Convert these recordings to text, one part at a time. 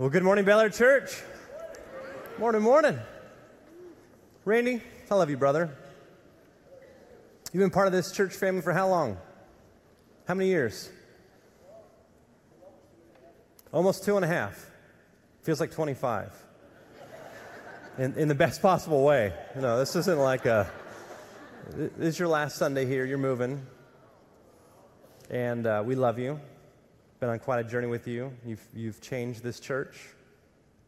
Well, good morning, Air Church. Morning, morning. Randy, I love you, brother. You've been part of this church family for how long? How many years? Almost two and a half. Feels like 25. In, in the best possible way. Know, this isn't like a, this is your last Sunday here. You're moving. And uh, we love you been on quite a journey with you. You've, you've changed this church.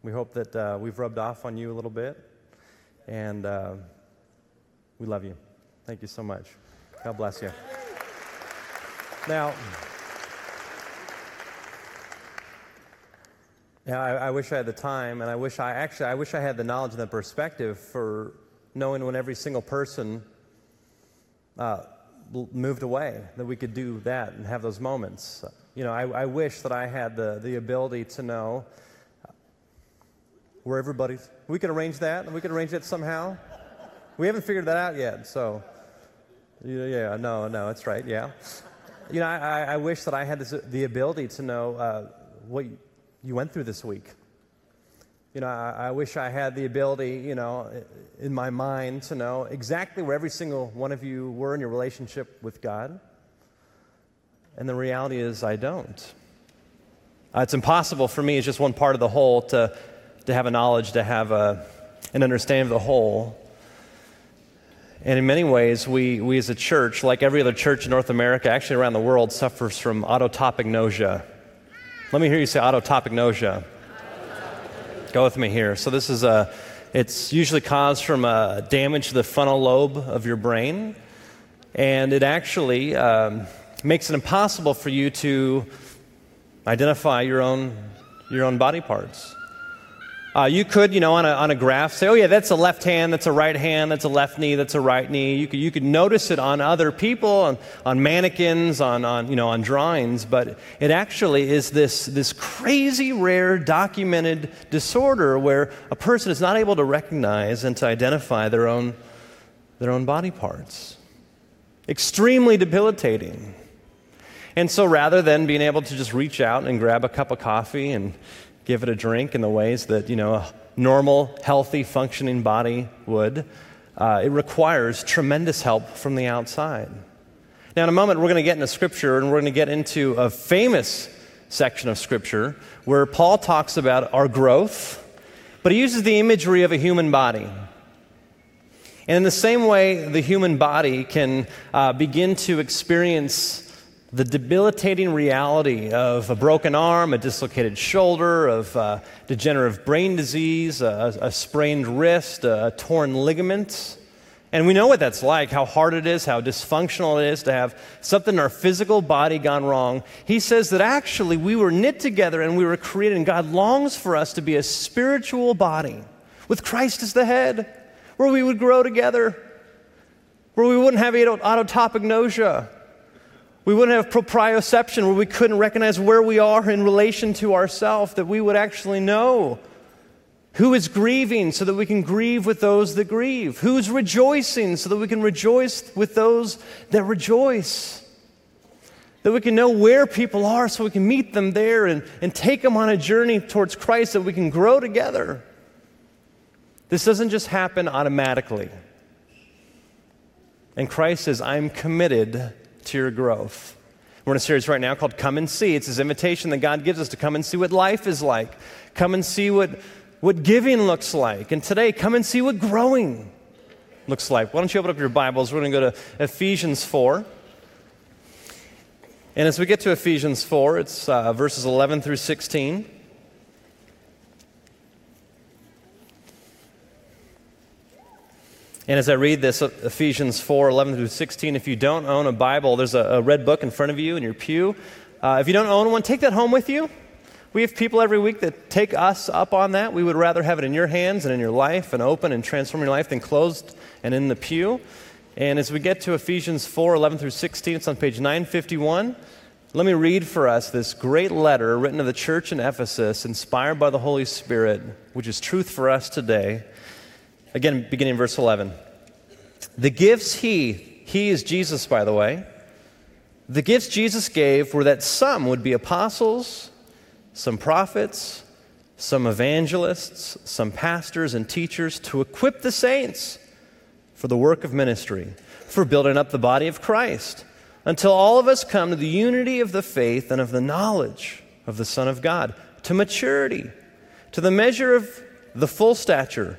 We hope that uh, we've rubbed off on you a little bit. And uh, we love you. Thank you so much. God bless you. Now, yeah, I, I, wish I had the time, and I wish I actually, I wish I had the knowledge and the perspective for knowing when every single person uh, moved away, that we could do that and have those moments. You know, I, I wish that I had the, the ability to know where everybody's. We could arrange that, and we could arrange that somehow. We haven't figured that out yet, so. Yeah, no, no, that's right, yeah. You know, I, I wish that I had this, the ability to know uh, what you went through this week. You know, I, I, wish I had the ability, you know, in my mind to know exactly where every single one of you were in your relationship with God. And the reality is, I don't. Uh, it's impossible for me, as just one part of the whole, to, to have a knowledge, to have a, an understanding of the whole. And in many ways, we, we as a church, like every other church in North America, actually around the world, suffers from autotopagnosia. Let me hear you say autotopagnosia. Go with me here. So this is a, it's usually caused from a damage to the frontal lobe of your brain, and it actually um, makes it impossible for you to identify your own your own body parts. Uh, you could, you know, on a, on a graph say, oh, yeah, that's a left hand, that's a right hand, that's a left knee, that's a right knee. You could, you could notice it on other people, on, on mannequins, on, on, you know, on drawings, but it actually is this, this crazy rare documented disorder where a person is not able to recognize and to identify their own, their own body parts. Extremely debilitating. And so rather than being able to just reach out and grab a cup of coffee and give it a drink in the ways that, you know, a normal, healthy, functioning body would. Uh, it requires tremendous help from the outside. Now, in a moment, we're going to get into Scripture and we're going to get into a famous section of Scripture where Paul talks about our growth, but he uses the imagery of a human body. And in the same way, the human body can uh, begin to experience the debilitating reality of a broken arm, a dislocated shoulder, of uh, degenerative brain disease, a, a sprained wrist, a torn ligament. And we know what that's like, how hard it is, how dysfunctional it is to have something in our physical body gone wrong. He says that actually we were knit together and we were created, and God longs for us to be a spiritual body with Christ as the head, where we would grow together, where we wouldn't have autotopagnosia we wouldn't have proprioception where we couldn't recognize where we are in relation to ourselves, that we would actually know who is grieving so that we can grieve with those that grieve, who's rejoicing so that we can rejoice with those that rejoice, that we can know where people are so we can meet them there and, and take them on a journey towards Christ, that we can grow together. This doesn't just happen automatically. And Christ says, I'm committed to your growth. We're in a series right now called Come and See. It's this invitation that God gives us to come and see what life is like, come and see what, what giving looks like. And today, come and see what growing looks like. Why don't you open up your Bibles? We're going to go to Ephesians 4. And as we get to Ephesians 4, it's uh, verses 11 through 16. And as I read this, Ephesians 4 11 through 16, if you don't own a Bible, there's a, a red book in front of you in your pew. Uh, if you don't own one, take that home with you. We have people every week that take us up on that. We would rather have it in your hands and in your life and open and transform your life than closed and in the pew. And as we get to Ephesians 4 11 through 16, it's on page 951. Let me read for us this great letter written to the church in Ephesus, inspired by the Holy Spirit, which is truth for us today. Again, beginning verse 11. The gifts he, he is Jesus, by the way, the gifts Jesus gave were that some would be apostles, some prophets, some evangelists, some pastors and teachers to equip the saints for the work of ministry, for building up the body of Christ, until all of us come to the unity of the faith and of the knowledge of the Son of God, to maturity, to the measure of the full stature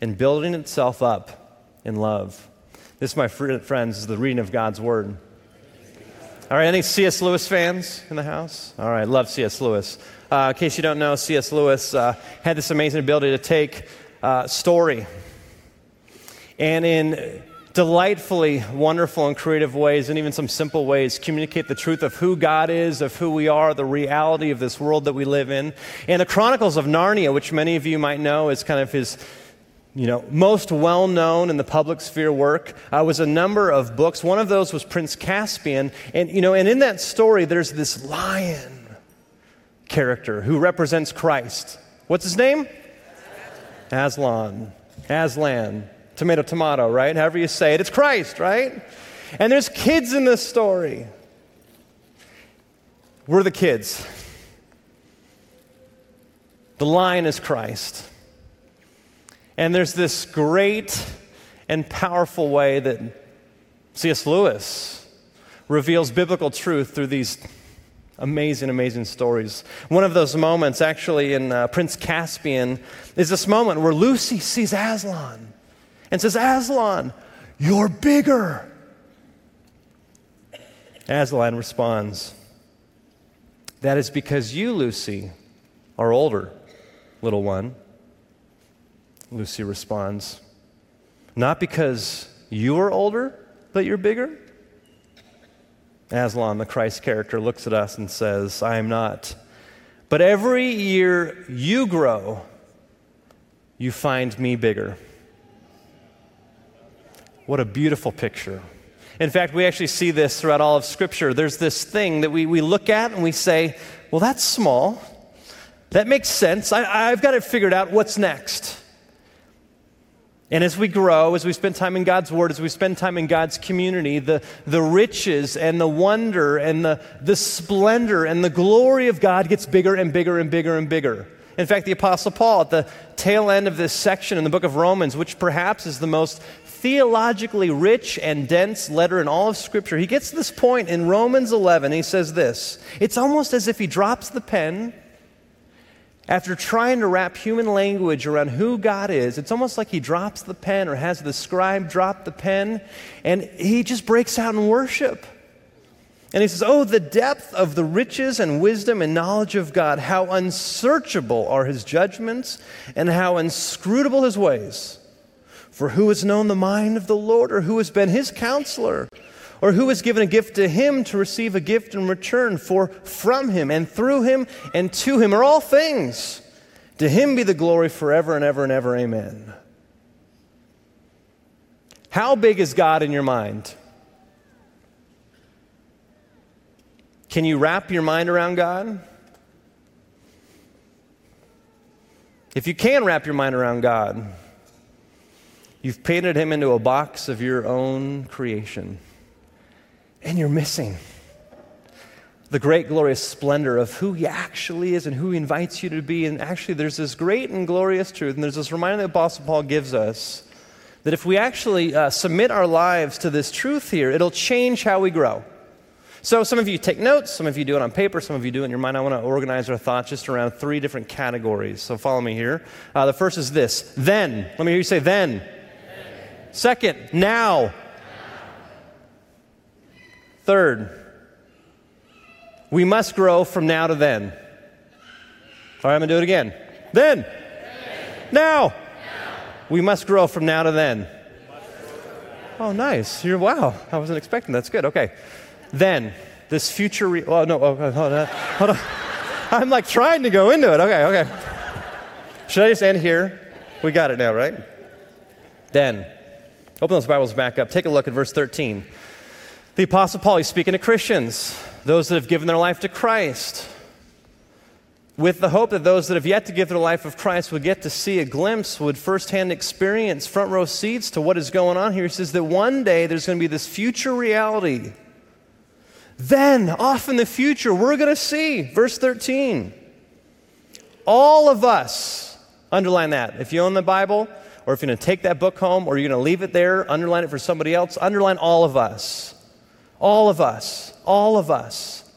in building itself up in love. This, my friends, is the reading of God's Word. All right, any C.S. Lewis fans in the house? All right, love C.S. Lewis. Uh, in case you don't know, C.S. Lewis uh, had this amazing ability to take uh, story and in delightfully wonderful and creative ways, and even some simple ways, communicate the truth of who God is, of who we are, the reality of this world that we live in. And the Chronicles of Narnia, which many of you might know is kind of his you know, most well known in the public sphere work uh, was a number of books. One of those was Prince Caspian. And, you know, and in that story, there's this lion character who represents Christ. What's his name? Aslan. Aslan. Tomato, tomato, right? However you say it. It's Christ, right? And there's kids in this story. We're the kids. The lion is Christ. And there's this great and powerful way that C.S. Lewis reveals biblical truth through these amazing, amazing stories. One of those moments, actually, in uh, Prince Caspian, is this moment where Lucy sees Aslan and says, Aslan, you're bigger. Aslan responds, That is because you, Lucy, are older, little one. Lucy responds, Not because you are older, but you're bigger. Aslan, the Christ character, looks at us and says, I am not. But every year you grow, you find me bigger. What a beautiful picture. In fact, we actually see this throughout all of Scripture. There's this thing that we, we look at and we say, well, that's small. That makes sense. I, I've got it figured out. What's next? And as we grow, as we spend time in God's Word, as we spend time in God's community, the, the riches and the wonder and the, the splendor and the glory of God gets bigger and bigger and bigger and bigger. In fact, the Apostle Paul, at the tail end of this section in the book of Romans, which perhaps is the most theologically rich and dense letter in all of Scripture, he gets to this point in Romans 11. He says this It's almost as if he drops the pen after trying to wrap human language around who God is, it's almost like he drops the pen or has the scribe drop the pen and he just breaks out in worship. And he says, Oh, the depth of the riches and wisdom and knowledge of God. How unsearchable are his judgments and how inscrutable his ways. For who has known the mind of the Lord or who has been his counselor? Or who has given a gift to him to receive a gift in return? For from him and through him and to him are all things. To him be the glory forever and ever and ever. Amen. How big is God in your mind? Can you wrap your mind around God? If you can wrap your mind around God, you've painted him into a box of your own creation and you're missing the great glorious splendor of who he actually is and who he invites you to be. And actually, there's this great and glorious truth, and there's this reminder that Apostle Paul gives us that if we actually uh, submit our lives to this truth here, it'll change how we grow. So, some of you take notes, some of you do it on paper, some of you do it in your mind. I want to organize our thoughts just around three different categories. So, follow me here. Uh, the first is this then. Let me hear you say then. then. Second, now. Third, we must grow from now to then. All right, I'm going to do it again. Then. Now. now. We must grow from now to then. Oh, nice. You're, wow. I wasn't expecting That's good. Okay. Then, this future. Re- oh, no. Oh, hold on. Hold on. I'm like trying to go into it. Okay, okay. Should I just end here? We got it now, right? Then, open those Bibles back up. Take a look at verse 13. The Apostle Paul, he's speaking to Christians, those that have given their life to Christ, with the hope that those that have yet to give their life of Christ would get to see a glimpse, would firsthand experience front row seats to what is going on here. He says that one day there's going to be this future reality. Then, off in the future, we're going to see, verse 13, all of us, underline that. If you own the Bible, or if you're going to take that book home, or you're going to leave it there, underline it for somebody else, underline all of us. All of us, all of us.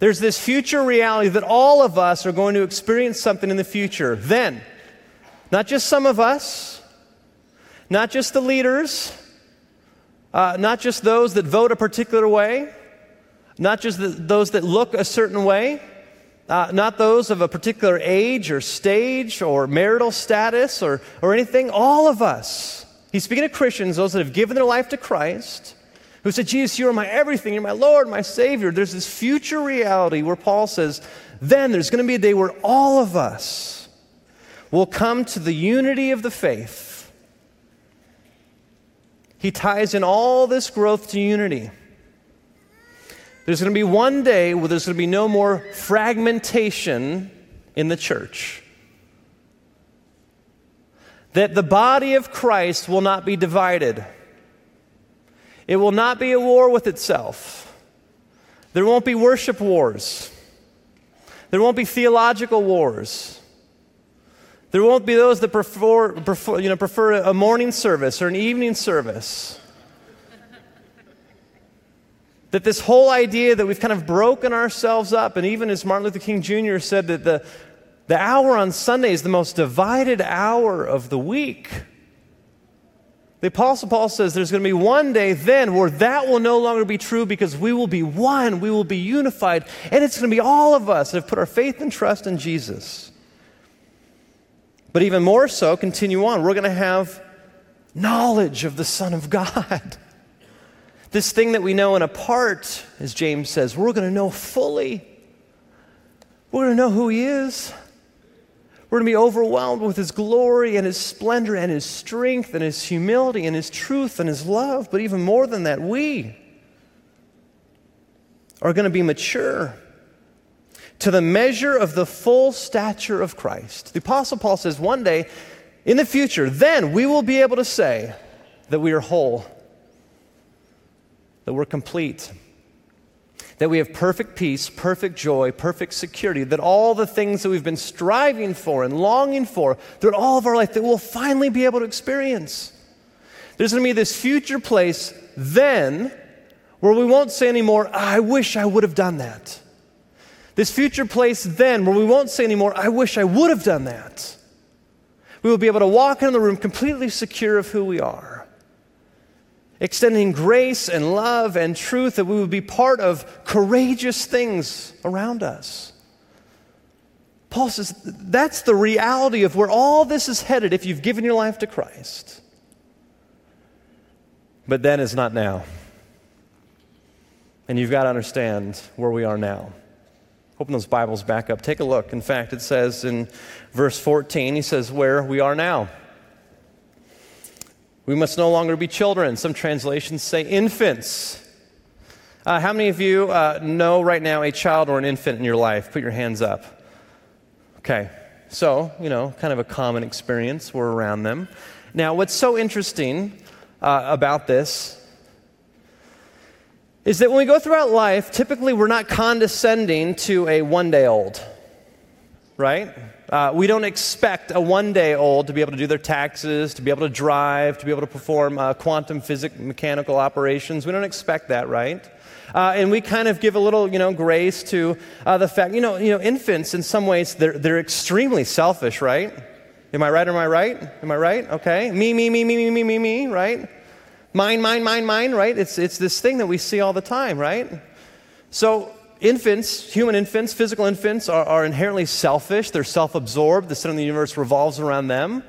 There's this future reality that all of us are going to experience something in the future. Then, not just some of us, not just the leaders, uh, not just those that vote a particular way, not just the, those that look a certain way, uh, not those of a particular age or stage or marital status or, or anything, all of us. He's speaking to Christians, those that have given their life to Christ who said, Jesus, you are my everything, you're my Lord, my Savior. There's this future reality where Paul says, then there's going to be a day where all of us will come to the unity of the faith. He ties in all this growth to unity. There's going to be one day where there's going to be no more fragmentation in the church. That the body of Christ will not be divided. It will not be a war with itself. There won't be worship wars. There won't be theological wars. There won't be those that prefer, prefer, you know, prefer a morning service or an evening service. that this whole idea that we've kind of broken ourselves up, and even as Martin Luther King Jr. said, that the, the hour on Sunday is the most divided hour of the week. The Apostle Paul says there's going to be one day then where that will no longer be true because we will be one, we will be unified, and it's going to be all of us that have put our faith and trust in Jesus. But even more so, continue on, we're going to have knowledge of the Son of God. This thing that we know in a part, as James says, we're going to know fully. We're going to know who He is. We're going to be overwhelmed with His glory and His splendor and His strength and His humility and His truth and His love. But even more than that, we are going to be mature to the measure of the full stature of Christ. The Apostle Paul says one day in the future, then we will be able to say that we are whole, that we're complete that we have perfect peace, perfect joy, perfect security, that all the things that we've been striving for and longing for throughout all of our life that we'll finally be able to experience. There's going to be this future place then where we won't say anymore, I wish I would have done that. This future place then where we won't say anymore, I wish I would have done that. We will be able to walk into the room completely secure of who we are extending grace and love and truth, that we would be part of courageous things around us. Paul says that's the reality of where all this is headed if you've given your life to Christ. But then is not now. And you've got to understand where we are now. Open those Bibles back up. Take a look. In fact, it says in verse 14, he says, Where we are now. We must no longer be children. Some translations say infants. Uh, how many of you uh, know right now a child or an infant in your life? Put your hands up. Okay, so, you know, kind of a common experience. We're around them. Now, what's so interesting uh, about this is that when we go throughout life, typically we're not condescending to a one day old, right? Uh, we don't expect a one day old to be able to do their taxes, to be able to drive, to be able to perform uh, quantum physics mechanical operations. We don't expect that, right? Uh, and we kind of give a little, you know, grace to uh, the fact, you know, you know, infants in some ways they're, they're extremely selfish, right? Am I right? Or am I right? Am I right? Okay. Me, me, me, me, me, me, me, me, right? Mine, mine, mine, mine, right? It's, it's this thing that we see all the time, right? So infants, human infants, physical infants, are, are inherently selfish. They're self absorbed. The center of the universe revolves around them.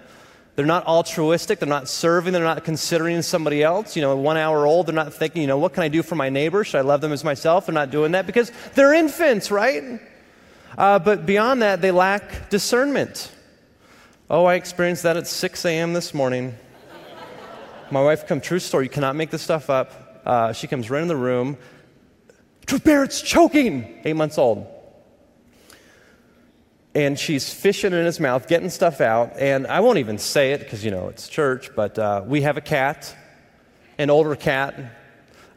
They're not altruistic. They're not serving. They're not considering somebody else. You know, one hour old, they're not thinking, you know, what can I do for my neighbor? Should I love them as myself? They're not doing that because they're infants, right? Uh, but beyond that, they lack discernment. Oh, I experienced that at 6 a.m. this morning. My wife come, true story, you cannot make this stuff up. Uh, she comes right in the room. Drew Barrett's choking, eight months old. And she's fishing in his mouth, getting stuff out. And I won't even say it because, you know, it's church, but uh, we have a cat, an older cat,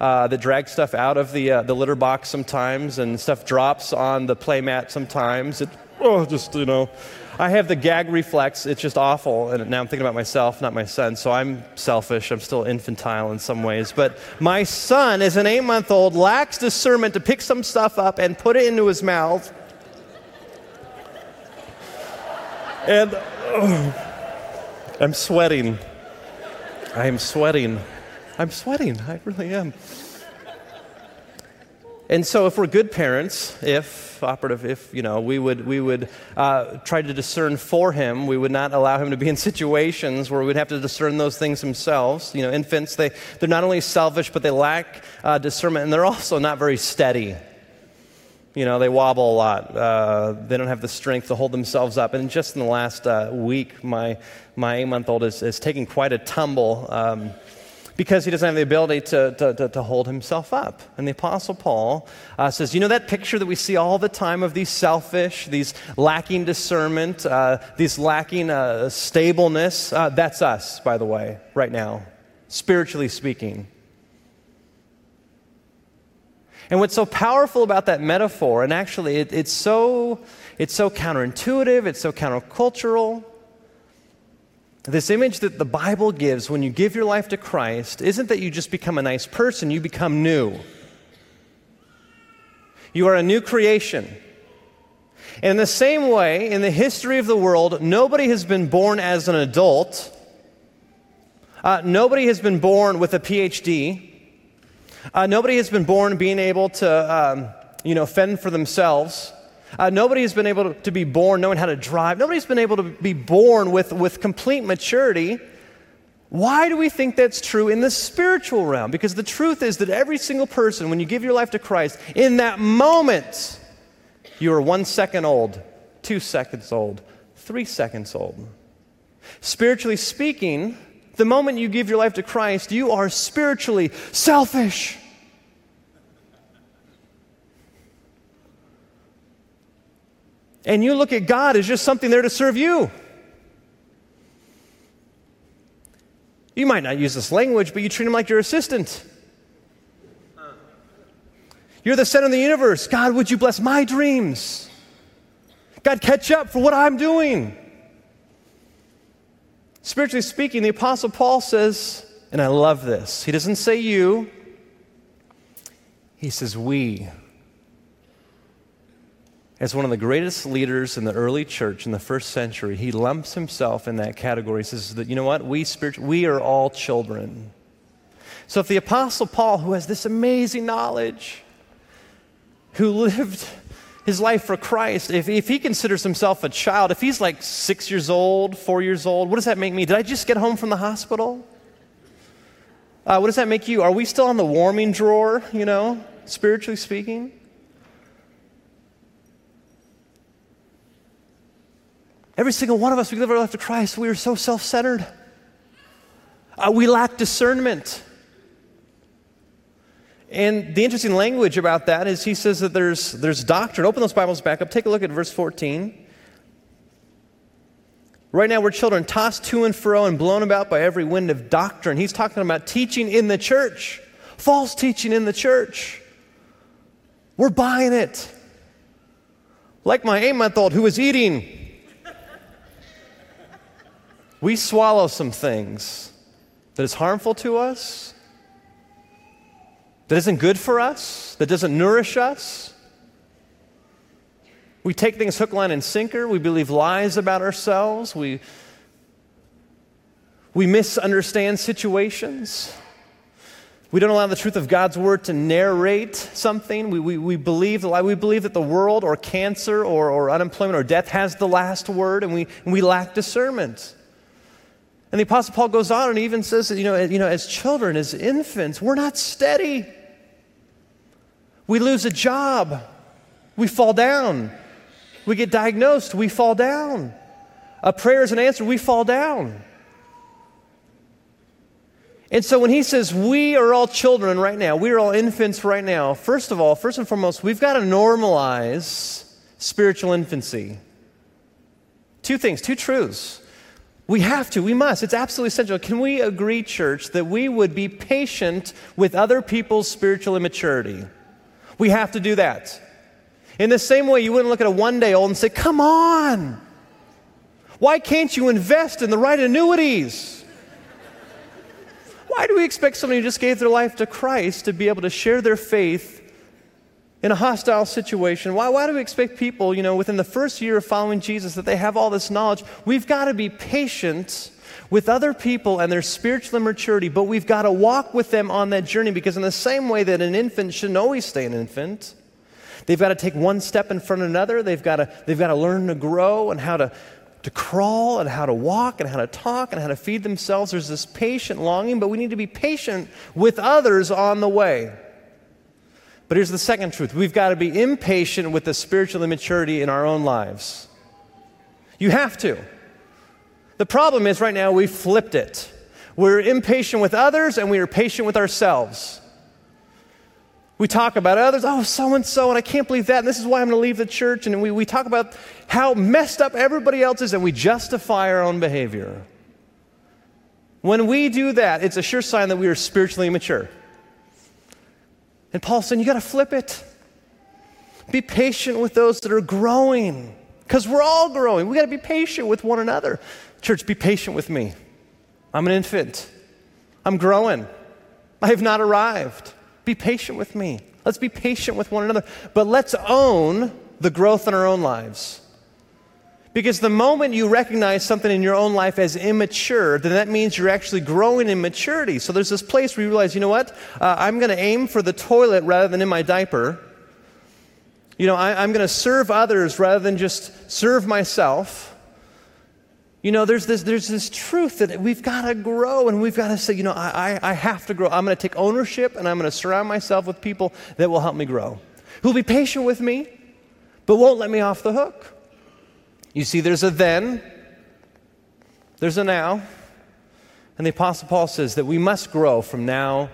uh, that drags stuff out of the, uh, the litter box sometimes, and stuff drops on the playmat sometimes. It, oh, just, you know. I have the gag reflex. It's just awful. And now I'm thinking about myself, not my son. So I'm selfish. I'm still infantile in some ways. But my son, as an eight month old, lacks discernment to pick some stuff up and put it into his mouth. And oh, I'm sweating. I am sweating. I'm sweating. I really am. And so, if we're good parents, if operative, if you know, we would we would uh, try to discern for him. We would not allow him to be in situations where we'd have to discern those things themselves. You know, infants they they're not only selfish, but they lack uh, discernment, and they're also not very steady. You know, they wobble a lot. Uh, they don't have the strength to hold themselves up. And just in the last uh, week, my my eight month old is, is taking quite a tumble. Um, because he doesn't have the ability to, to, to, to hold himself up. And the Apostle Paul uh, says, You know that picture that we see all the time of these selfish, these lacking discernment, uh, these lacking uh, stableness? Uh, that's us, by the way, right now, spiritually speaking. And what's so powerful about that metaphor, and actually it, it's, so, it's so counterintuitive, it's so countercultural, this image that the Bible gives when you give your life to Christ isn't that you just become a nice person, you become new. You are a new creation. In the same way, in the history of the world, nobody has been born as an adult. Uh, nobody has been born with a PhD. Uh, nobody has been born being able to, um, you know, fend for themselves. Uh, nobody has been able to, to be born knowing how to drive. Nobody's been able to be born with, with complete maturity. Why do we think that's true in the spiritual realm? Because the truth is that every single person, when you give your life to Christ, in that moment, you are one second old, two seconds old, three seconds old. Spiritually speaking, the moment you give your life to Christ, you are spiritually selfish. And you look at God as just something there to serve you. You might not use this language, but you treat him like your assistant. You're the center of the universe. God, would you bless my dreams? God, catch up for what I'm doing. Spiritually speaking, the Apostle Paul says, and I love this, he doesn't say you, he says we as one of the greatest leaders in the early church in the first century, he lumps himself in that category. He says that, you know what, we, spiritual, we are all children. So if the Apostle Paul, who has this amazing knowledge, who lived his life for Christ, if, if he considers himself a child, if he's like six years old, four years old, what does that make me? Did I just get home from the hospital? Uh, what does that make you? Are we still on the warming drawer, you know, spiritually speaking? Every single one of us, we live our life to Christ. We are so self centered. Uh, we lack discernment. And the interesting language about that is he says that there's, there's doctrine. Open those Bibles back up. Take a look at verse 14. Right now, we're children tossed to and fro and blown about by every wind of doctrine. He's talking about teaching in the church, false teaching in the church. We're buying it. Like my eight month old who was eating we swallow some things that is harmful to us, that isn't good for us, that doesn't nourish us. We take things hook, line, and sinker. We believe lies about ourselves. We, we misunderstand situations. We don't allow the truth of God's word to narrate something. We, we, we believe the lie. We believe that the world or cancer or, or unemployment or death has the last word, and we, and we lack discernment. And the Apostle Paul goes on and even says that, you know, you know, as children, as infants, we're not steady. We lose a job, we fall down. We get diagnosed, we fall down. a prayer isn't answered, we fall down. And so when he says we are all children right now, we are all infants right now, first of all, first and foremost, we've got to normalize spiritual infancy. Two things, two truths. We have to, we must. It's absolutely essential. Can we agree, church, that we would be patient with other people's spiritual immaturity? We have to do that. In the same way, you wouldn't look at a one day old and say, Come on, why can't you invest in the right annuities? Why do we expect somebody who just gave their life to Christ to be able to share their faith in a hostile situation? Why, why do we expect people, you know, within the first year of following Jesus that they have all this knowledge? We've got to be patient with other people and their spiritual immaturity, but we've got to walk with them on that journey because, in the same way that an infant shouldn't always stay an infant, they've got to take one step in front of another. They've got to, they've got to learn to grow and how to to crawl and how to walk and how to talk and how to feed themselves. There's this patient longing, but we need to be patient with others on the way. But here's the second truth we've got to be impatient with the spiritual immaturity in our own lives. You have to. The problem is right now we've flipped it. We're impatient with others and we are patient with ourselves. We talk about others, oh, so and so, and I can't believe that, and this is why I'm going to leave the church. And we, we talk about how messed up everybody else is, and we justify our own behavior. When we do that, it's a sure sign that we are spiritually immature. And Paul's saying, you got to flip it. Be patient with those that are growing, because we're all growing. We got to be patient with one another. Church, be patient with me. I'm an infant, I'm growing, I have not arrived. Be patient with me. Let's be patient with one another. But let's own the growth in our own lives. Because the moment you recognize something in your own life as immature, then that means you're actually growing in maturity. So there's this place where you realize, you know what? Uh, I'm going to aim for the toilet rather than in my diaper. You know, I, I'm going to serve others rather than just serve myself. You know, there's this, there's this truth that we've got to grow and we've got to say, you know, I, I, I have to grow. I'm going to take ownership and I'm going to surround myself with people that will help me grow, who'll be patient with me, but won't let me off the hook. You see, there's a then, there's a now, and the Apostle Paul says that we must grow from now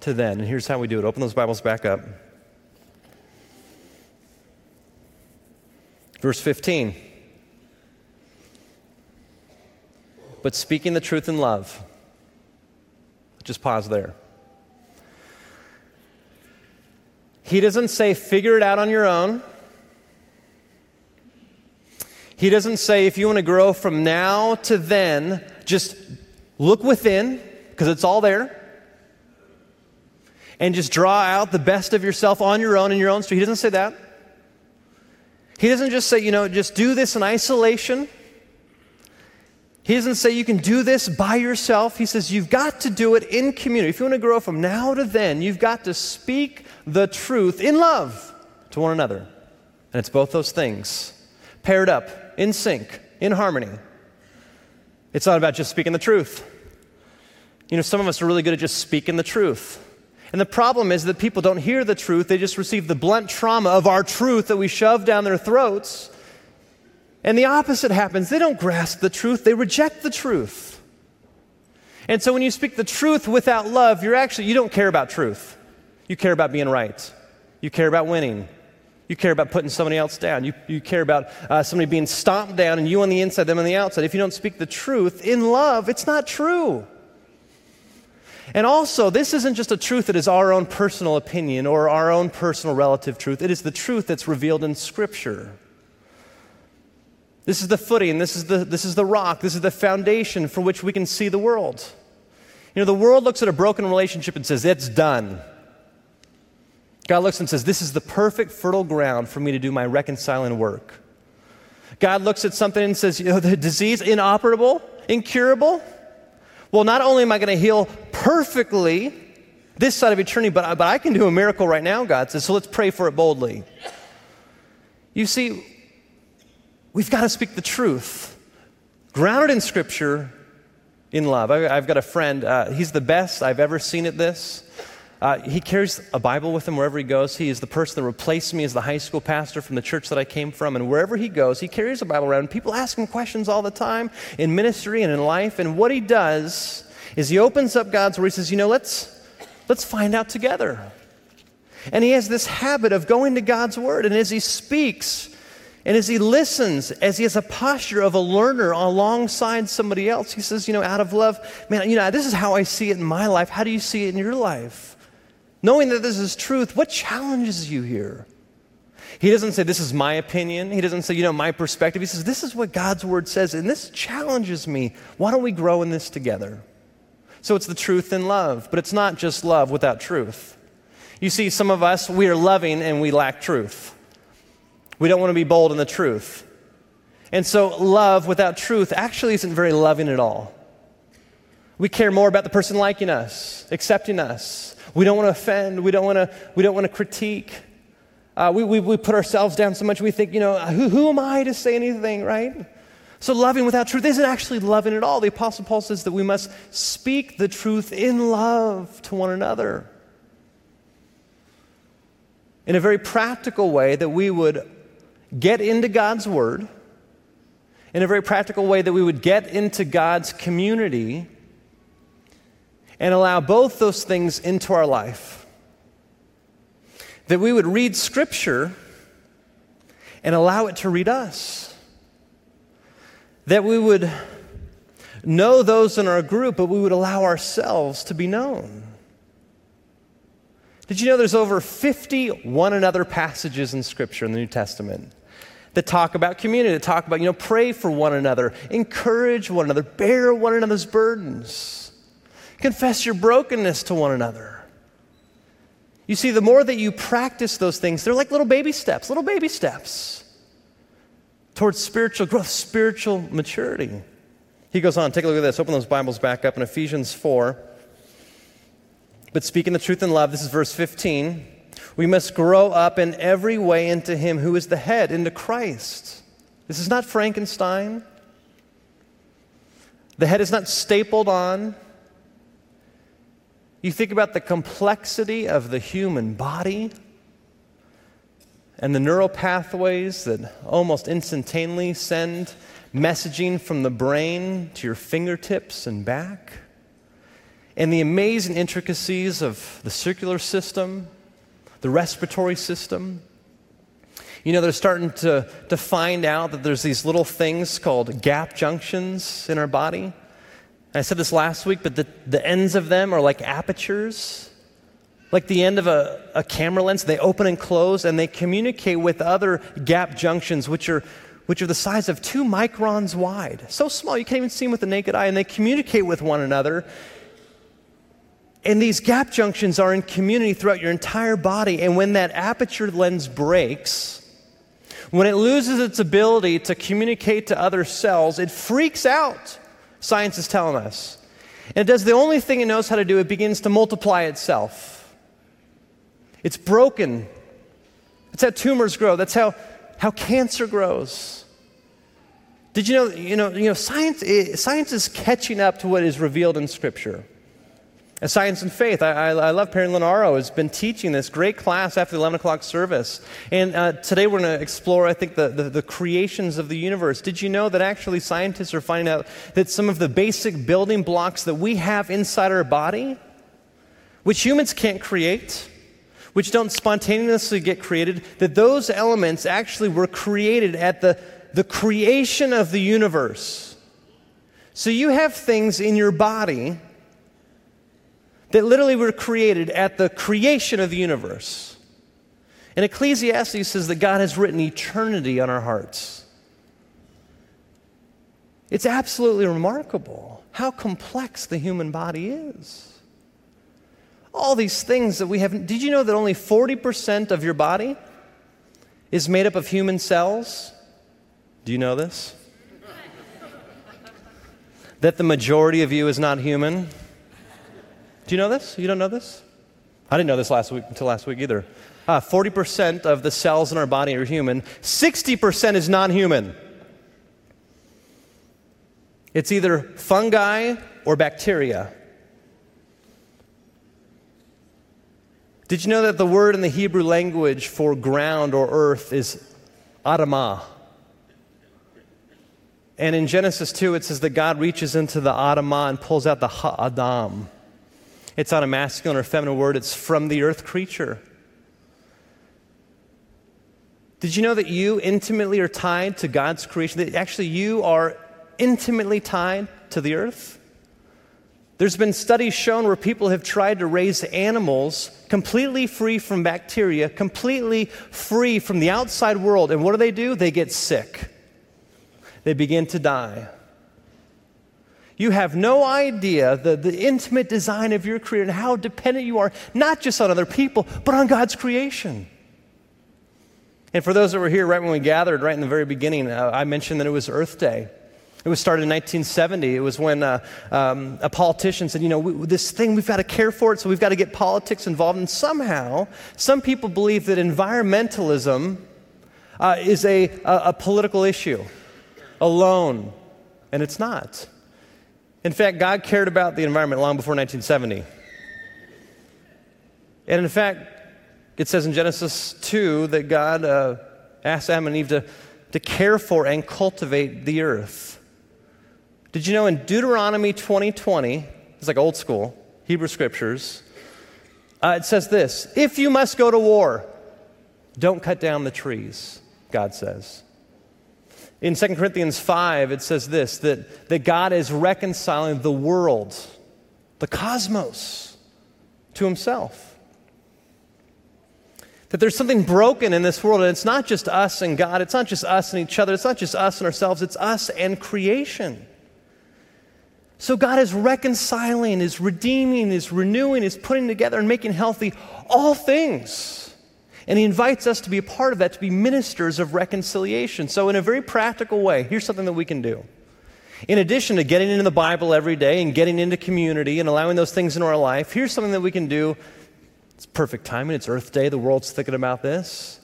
to then. And here's how we do it. Open those Bibles back up. Verse 15. but speaking the truth in love. Just pause there. He doesn't say, figure it out on your own. He doesn't say, if you want to grow from now to then, just look within, because it's all there, and just draw out the best of yourself on your own in your own street. He doesn't say that. He doesn't just say, you know, just do this in isolation. He doesn't say you can do this by yourself. He says you've got to do it in community. If you want to grow from now to then, you've got to speak the truth in love to one another. And it's both those things paired up, in sync, in harmony. It's not about just speaking the truth. You know, some of us are really good at just speaking the truth. And the problem is that people don't hear the truth, they just receive the blunt trauma of our truth that we shove down their throats. And the opposite happens. They don't grasp the truth, they reject the truth. And so when you speak the truth without love, you're actually, you don't care about truth. You care about being right. You care about winning. You care about putting somebody else down. You, you care about uh, somebody being stomped down and you on the inside, them on the outside. If you don't speak the truth in love, it's not true. And also, this isn't just a truth that is our own personal opinion or our own personal relative truth. It is the truth that's revealed in Scripture. This is the footing, this is the, this is the rock, this is the foundation for which we can see the world. You know, the world looks at a broken relationship and says, It's done. God looks and says, This is the perfect fertile ground for me to do my reconciling work. God looks at something and says, You know, the disease, inoperable, incurable. Well, not only am I going to heal perfectly this side of eternity, but, but I can do a miracle right now, God says, so let's pray for it boldly. You see, We've got to speak the truth, grounded in Scripture, in love. I, have got a friend, uh, he's the best I've ever seen at this. Uh, he carries a Bible with him wherever he goes. He is the person that replaced me as the high school pastor from the church that I came from. And wherever he goes, he carries a Bible around. People ask him questions all the time in ministry and in life. And what he does is he opens up God's word. He says, You know, let's, let's find out together. And he has this habit of going to God's word. And as he speaks, and as he listens, as he has a posture of a learner alongside somebody else, he says, You know, out of love, man, you know, this is how I see it in my life. How do you see it in your life? Knowing that this is truth, what challenges you here? He doesn't say, This is my opinion. He doesn't say, You know, my perspective. He says, This is what God's word says, and this challenges me. Why don't we grow in this together? So it's the truth and love, but it's not just love without truth. You see, some of us, we are loving and we lack truth. We don't want to be bold in the truth. And so, love without truth actually isn't very loving at all. We care more about the person liking us, accepting us, we don't want to offend. We don't want to, we don't want to critique. Uh, we, we, we put ourselves down so much we think, you know, who, who am I to say anything, right? So loving without truth isn't actually loving at all. The Apostle Paul says that we must speak the truth in love to one another. In a very practical way, that we would get into God's Word, in a very practical way, that we would get into God's community and allow both those things into our life. That we would read Scripture and allow it to read us. That we would know those in our group, but we would allow ourselves to be known. Did you know there's over 50 one another passages in Scripture in the New Testament that talk about community, that talk about, you know, pray for one another, encourage one another, bear one another's burdens. Confess your brokenness to one another. You see, the more that you practice those things, they're like little baby steps, little baby steps towards spiritual growth, spiritual maturity. He goes on, take a look at this. Open those Bibles back up in Ephesians 4. But speaking the truth in love, this is verse 15. We must grow up in every way into Him who is the head, into Christ. This is not Frankenstein. The head is not stapled on. You think about the complexity of the human body and the neural pathways that almost instantaneously send messaging from the brain to your fingertips and back, and the amazing intricacies of the circular system, the respiratory system. You know, they're starting to, to find out that there's these little things called gap junctions in our body I said this last week, but the, the ends of them are like apertures, like the end of a, a camera lens. They open and close, and they communicate with other gap junctions, which are, which are the size of two microns wide. So small, you can't even see them with the naked eye, and they communicate with one another. And these gap junctions are in community throughout your entire body. And when that aperture lens breaks, when it loses its ability to communicate to other cells, it freaks out. Science is telling us. And it does the only thing it knows how to do, it begins to multiply itself. It's broken. That's how tumors grow. That's how, how cancer grows. Did you know, you know, you know science, eh, science is catching up to what is revealed in Scripture. Science and Faith. I, I, I, love Perry Lenaro has been teaching this great class after the 11 o'clock service. And uh, today we're going to explore, I think, the, the, the, creations of the universe. Did you know that actually scientists are finding out that some of the basic building blocks that we have inside our body, which humans can't create, which don't spontaneously get created, that those elements actually were created at the, the creation of the universe. So you have things in your body that literally were created at the creation of the universe. And Ecclesiastes says that God has written eternity on our hearts. It's absolutely remarkable how complex the human body is. All these things that we have. Did you know that only 40% of your body is made up of human cells? Do you know this? that the majority of you is not human? Do you know this? You don't know this? I didn't know this last week until last week either. Uh, 40% of the cells in our body are human, 60% is non human. It's either fungi or bacteria. Did you know that the word in the Hebrew language for ground or earth is Adamah? And in Genesis 2, it says that God reaches into the Adamah and pulls out the Ha'adam. It's not a masculine or feminine word, it's from the earth creature. Did you know that you intimately are tied to God's creation? That actually you are intimately tied to the earth? There's been studies shown where people have tried to raise animals completely free from bacteria, completely free from the outside world. And what do they do? They get sick they begin to die. You have no idea the, the intimate design of your career and how dependent you are, not just on other people, but on God's creation. And for those that were here right when we gathered, right in the very beginning, uh, I mentioned that it was Earth Day. It was started in 1970. It was when uh, um, a politician said, you know, we, this thing, we've got to care for it, so we've got to get politics involved. And somehow, some people believe that environmentalism uh, is a, a, a political issue alone. And it's not. In fact, God cared about the environment long before 1970. And in fact, it says in Genesis 2 that God uh, asked Adam and Eve to, to care for and cultivate the earth. Did you know in Deuteronomy 2020, it's like old school, Hebrew scriptures, uh, it says this If you must go to war, don't cut down the trees, God says. In 2 Corinthians 5, it says this that, that God is reconciling the world, the cosmos, to himself. That there's something broken in this world, and it's not just us and God, it's not just us and each other, it's not just us and ourselves, it's us and creation. So God is reconciling, is redeeming, is renewing, is putting together and making healthy all things. And he invites us to be a part of that, to be ministers of reconciliation. So, in a very practical way, here's something that we can do. In addition to getting into the Bible every day and getting into community and allowing those things into our life, here's something that we can do. It's perfect timing, it's Earth Day, the world's thinking about this.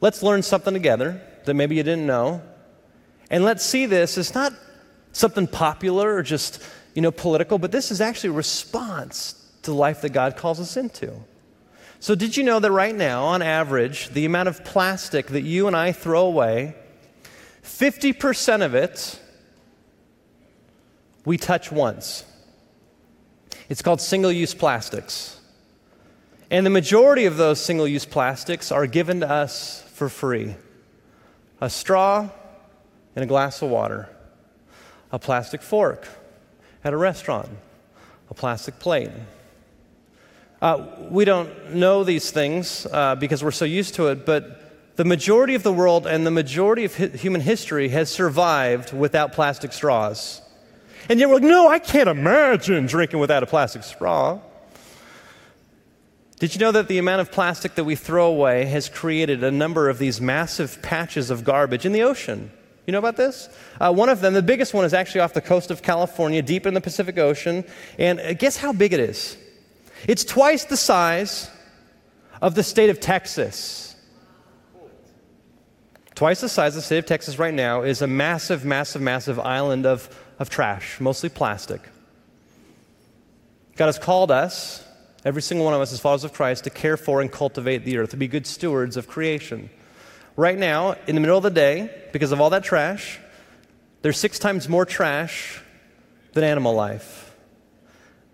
Let's learn something together that maybe you didn't know. And let's see this as not something popular or just, you know, political, but this is actually a response to the life that God calls us into. So, did you know that right now, on average, the amount of plastic that you and I throw away, 50% of it we touch once? It's called single use plastics. And the majority of those single use plastics are given to us for free a straw and a glass of water, a plastic fork at a restaurant, a plastic plate. Uh, we don't know these things uh, because we're so used to it, but the majority of the world and the majority of hi- human history has survived without plastic straws. And yet we're like, no, I can't imagine drinking without a plastic straw. Did you know that the amount of plastic that we throw away has created a number of these massive patches of garbage in the ocean? You know about this? Uh, one of them, the biggest one, is actually off the coast of California, deep in the Pacific Ocean. And uh, guess how big it is? It's twice the size of the state of Texas. Twice the size of the state of Texas right now is a massive, massive, massive island of, of trash, mostly plastic. God has called us, every single one of us as followers of Christ, to care for and cultivate the earth, to be good stewards of creation. Right now, in the middle of the day, because of all that trash, there's six times more trash than animal life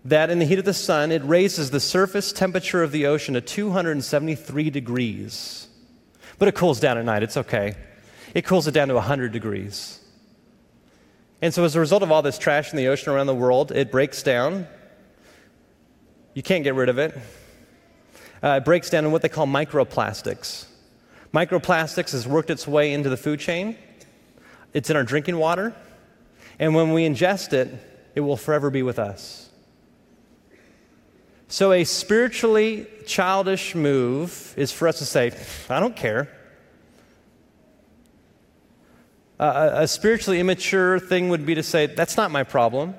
that in the heat of the sun, it raises the surface temperature of the ocean to 273 degrees. But it cools down at night, it's okay. It cools it down to 100 degrees. And so, as a result of all this trash in the ocean around the world, it breaks down. You can't get rid of it. Uh, it breaks down in what they call microplastics. Microplastics has worked its way into the food chain, it's in our drinking water, and when we ingest it, it will forever be with us. So, a spiritually childish move is for us to say, I don't care. Uh, a spiritually immature thing would be to say, That's not my problem.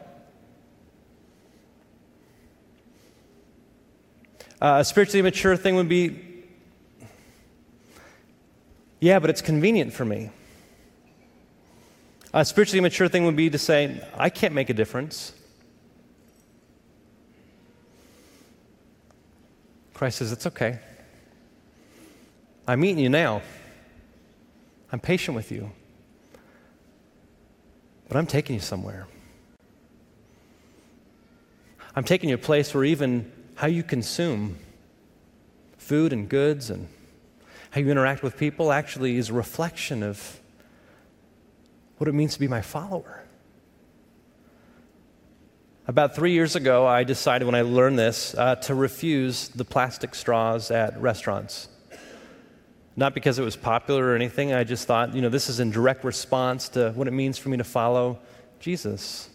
Uh, a spiritually immature thing would be, Yeah, but it's convenient for me. A spiritually immature thing would be to say, I can't make a difference. Christ says, It's okay. I'm meeting you now. I'm patient with you. But I'm taking you somewhere. I'm taking you a place where even how you consume food and goods and how you interact with people actually is a reflection of what it means to be my follower. About three years ago, I decided when I learned this uh, to refuse the plastic straws at restaurants. Not because it was popular or anything, I just thought, you know, this is in direct response to what it means for me to follow Jesus.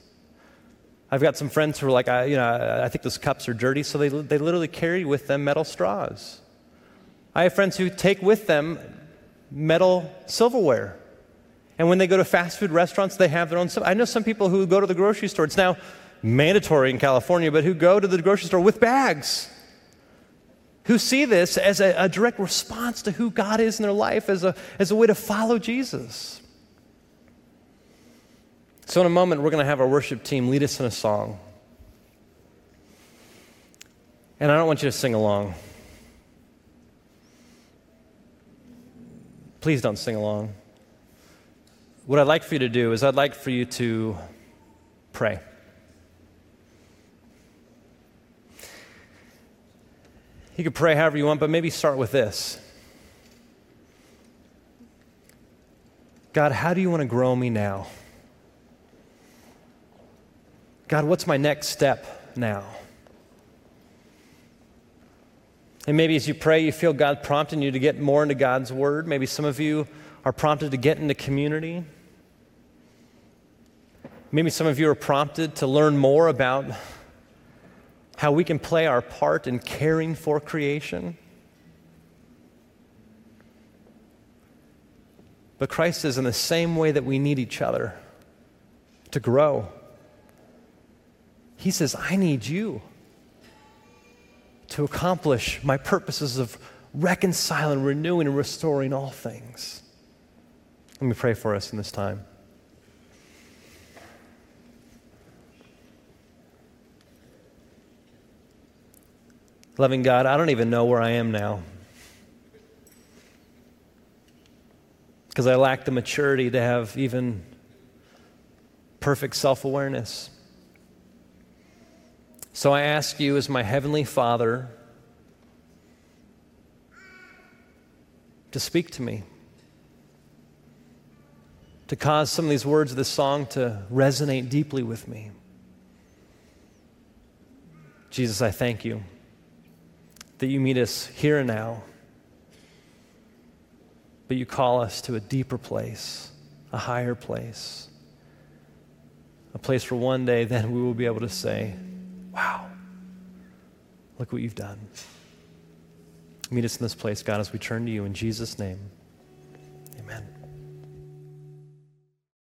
I've got some friends who are like, I, you know, I think those cups are dirty, so they, they literally carry with them metal straws. I have friends who take with them metal silverware. And when they go to fast food restaurants, they have their own. I know some people who go to the grocery store. It's now mandatory in California, but who go to the grocery store with bags who see this as a, a, direct response to who God is in their life, as a, as a way to follow Jesus. So, in a moment, we're going to have our worship team lead us in a song. And I don't want you to sing along. Please don't sing along. What I'd like for you to do is, I'd like for you to pray. You can pray however you want, but maybe start with this God, how do you want to grow me now? God, what's my next step now? And maybe as you pray, you feel God prompting you to get more into God's Word. Maybe some of you are prompted to get into community. Maybe some of you are prompted to learn more about how we can play our part in caring for creation. But Christ says, in the same way that we need each other to grow, He says, I need you to accomplish my purposes of reconciling, renewing, and restoring all things. Let me pray for us in this time. Loving God, I don't even know where I am now. Because I lack the maturity to have even perfect self awareness. So I ask you, as my Heavenly Father, to speak to me, to cause some of these words of this song to resonate deeply with me. Jesus, I thank you that you meet us here and now, but you call us to a deeper place, a higher place, a place where one day then we will be able to say, Wow, look what you've done. Meet us in this place, God, as we turn to you in Jesus' name.